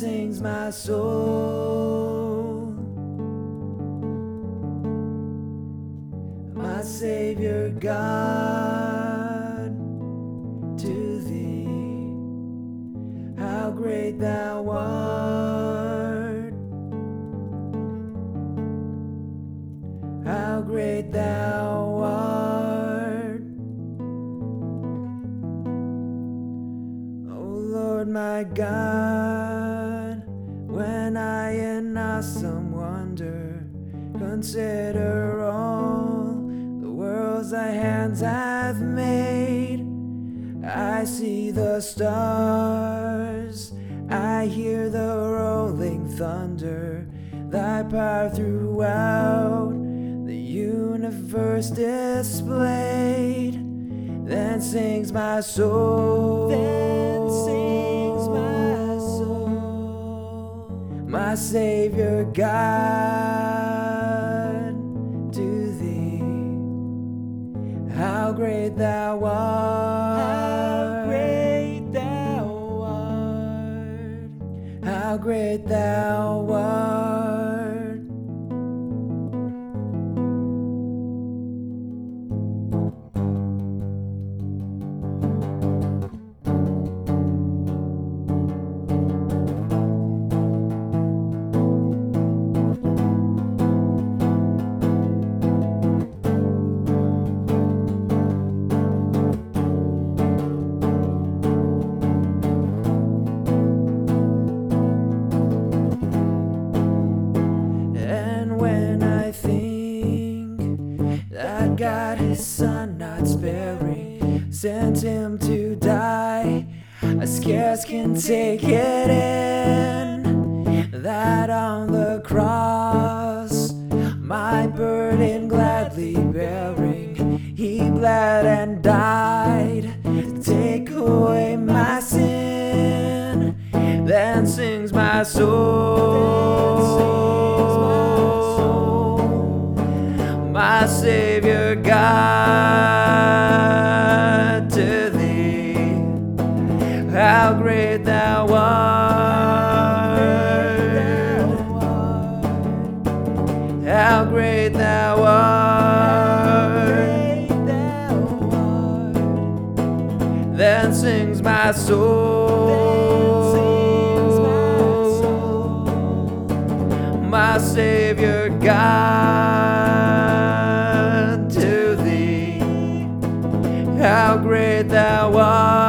Sings my soul, my Savior God, to thee, how great thou art, how great thou art. O Lord my God, when I in awesome wonder consider all the worlds thy hands have made, I see the stars, I hear the rolling thunder, thy power throughout the universe displayed. Then sings my soul. Then My Savior God, to thee. How great thou art. How great thou art. How great thou art. Sent him to die, I scarce can take it in. That on the cross, my burden gladly bearing, he bled and died to take away my sin. Then sings my soul, my Savior God, Then sings my soul, my Savior God, to thee. How great thou art!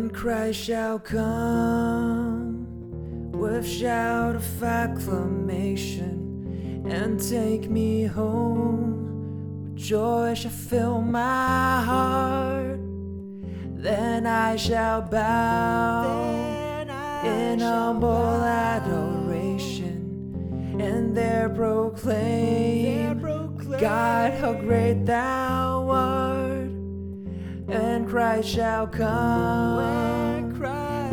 When Christ shall come. With shout of acclamation and take me home, with joy shall fill my heart. Then I shall bow in humble adoration and there proclaim, God, how great thou art and Christ shall come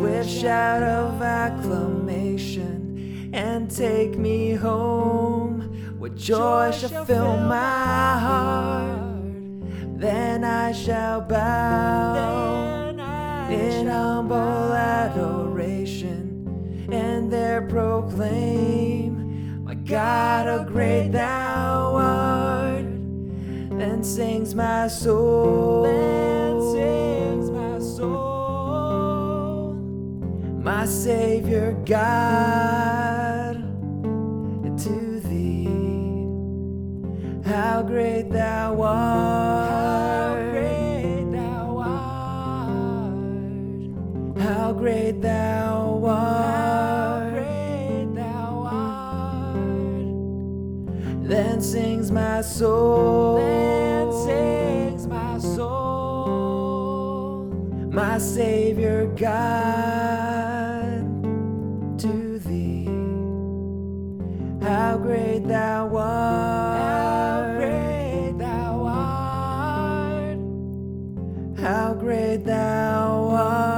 with shout of acclamation and take me home. With joy shall fill my heart. Then I shall bow in humble adoration and there proclaim. My God, how great thou art. Then sings my soul. My Savior God, to thee. How great thou art! How great thou art. How great thou art! great thou art. Then sings my soul. Then my Savior God, to thee. How great thou art! How great thou art! How great thou art!